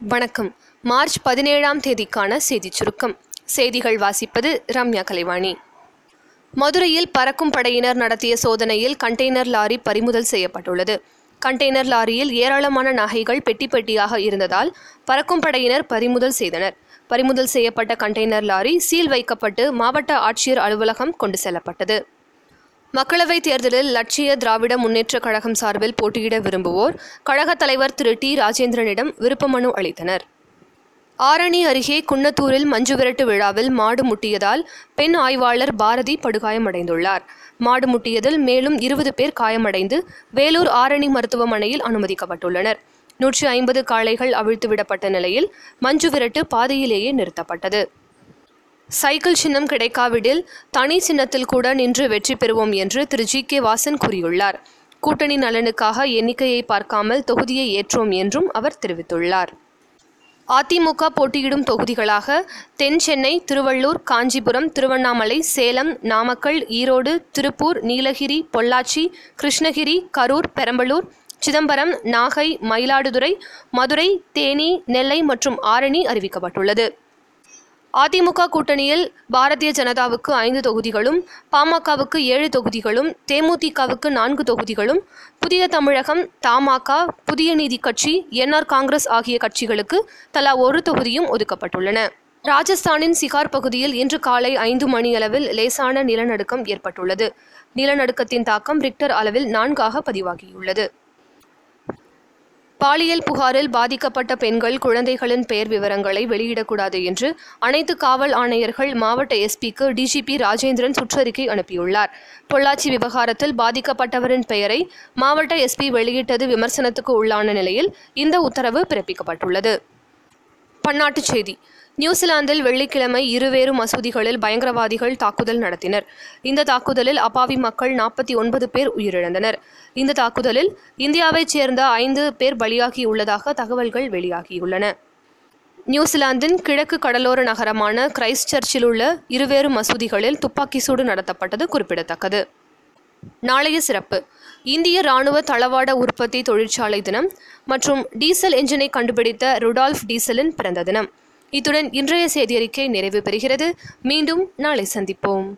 வணக்கம். மார்ச் பதினேழாம் தேதிக்கான செய்திச் சுருக்கம். செய்திகள் வாசிப்பது ரம்யா கலைவாணி. மதுரையில் பறக்கும் படையினர் நடத்திய சோதனையில் கண்டெய்னர் லாரி பறிமுதல் செய்யப்பட்டுள்ளது. கண்டெய்னர் லாரியில் ஏராளமான நகைகள் பெட்டி பெட்டியாக இருந்ததால் பறக்கும் படையினர் பறிமுதல் செய்தனர். பறிமுதல் செய்யப்பட்ட கண்டெய்னர் லாரி சீல் வைக்கப்பட்டு மாவட்ட ஆட்சியர் அலுவலகம் கொண்டு செல்லப்பட்டது. மக்களவைத் தேர்தலில் லட்சிய திராவிட முன்னேற்றக் கழகம் சார்பில் போட்டியிட விரும்புவோர் கழகத் தலைவர் திரு டி. ராஜேந்திரனிடம் விருப்ப மனு அளித்தனர். ஆரணி அருகே குன்னத்தூரில் மஞ்சுவிரட்டு விழாவில் மாடு முட்டியதால் பெண் ஆய்வாளர் பாரதி படுகாயமடைந்துள்ளார். மாடு முட்டியதில் மேலும் இருபது பேர் காயமடைந்து வேலூர் ஆரணி மருத்துவமனையில் அனுமதிக்கப்பட்டுள்ளனர். நூற்றி ஐம்பது காளைகள் அவிழ்த்துவிடப்பட்ட நிலையில் மஞ்சுவிரட்டு பாதையிலேயே நிறுத்தப்பட்டது. சைக்கிள் சின்னம் கிடைக்காவிடில் தனி சின்னத்தில் கூட நின்று வெற்றி பெறுவோம் என்று திரு ஜி கே வாசன் கூறியுள்ளார். கூட்டணி நலனுக்காக எண்ணிக்கையை பார்க்காமல் தொகுதியை ஏற்றோம் என்றும் அவர் தெரிவித்துள்ளார். அதிமுக போட்டியிடும் தொகுதிகளாக தென் சென்னை திருவள்ளூர் காஞ்சிபுரம் திருவண்ணாமலை சேலம் நாமக்கல் ஈரோடு திருப்பூர் நீலகிரி பொள்ளாச்சி கிருஷ்ணகிரி கரூர் பெரம்பலூர் சிதம்பரம் நாகை மயிலாடுதுறை மதுரை தேனி நெல்லை மற்றும் ஆரணி அறிவிக்கப்பட்டுள்ளது. அதிமுக கூட்டணியில் பாரதிய ஜனதாவுக்கு ஐந்து தொகுதிகளும் பாமகவுக்கு ஏழு தொகுதிகளும் தேமுதிகவுக்கு நான்கு தொகுதிகளும் புதிய தமிழகம் தமாக புதிய நீதி கட்சி என்ஆர் காங்கிரஸ் ஆகிய கட்சிகளுக்கு தலா ஒரு தொகுதியும் ஒதுக்கப்பட்டுள்ளன. ராஜஸ்தானின் சிகார் பகுதியில் இன்று காலை ஐந்து மணியளவில் லேசான நிலநடுக்கம் ஏற்பட்டுள்ளது. நிலநடுக்கத்தின் தாக்கம் ரிக்டர் அளவில் நான்காக பதிவாகியுள்ளது. பாலியல் புகாரில் பாதிக்கப்பட்ட பெண்கள் குழந்தைகளின் பெயர் விவரங்களை வெளியிடக்கூடாது என்று அனைத்து காவல் ஆணையர்கள் மாவட்ட எஸ்பிக்கு டிஜிபி ராஜேந்திரன் சுற்றறிக்கை அனுப்பியுள்ளார். பொள்ளாச்சி விவகாரத்தில் பாதிக்கப்பட்டவரின் பெயரை மாவட்ட எஸ்பி வெளியிட்டது விமர்சனத்துக்கு உள்ளான நிலையில் இந்த உத்தரவு பிறப்பிக்கப்பட்டுள்ளது. பன்னாட்டுச் செய்தி. நியூசிலாந்தில் வெள்ளிக்கிழமை இருவேறு மசூதிகளில் பயங்கரவாதிகள் தாக்குதல் நடத்தினர். இந்த தாக்குதலில் அப்பாவி மக்கள் நாற்பத்தி ஒன்பது பேர் உயிரிழந்தனர். இந்த தாக்குதலில் இந்தியாவைச் சேர்ந்த ஐந்து பேர் பலியாகியுள்ளதாக தகவல்கள் வெளியாகியுள்ளன. நியூசிலாந்தின் கிழக்கு கடலோர நகரமான கிரைஸ்ட் சர்ச்சில் உள்ள இருவேறு மசூதிகளில் துப்பாக்கி சூடு நடத்தப்பட்டது குறிப்பிடத்தக்கது. நாளைய சிறப்பு. இந்திய ராணுவ தளவாட உற்பத்தி தொழிற்சாலை தினம் மற்றும் டீசல் என்ஜினை கண்டுபிடித்த ருடால்ஃப் டீசலின் பிறந்த தினம். இத்துடன் இன்றைய செய்தியறிக்கை நிறைவு பெறுகிறது. மீண்டும் நாளை சந்திப்போம்.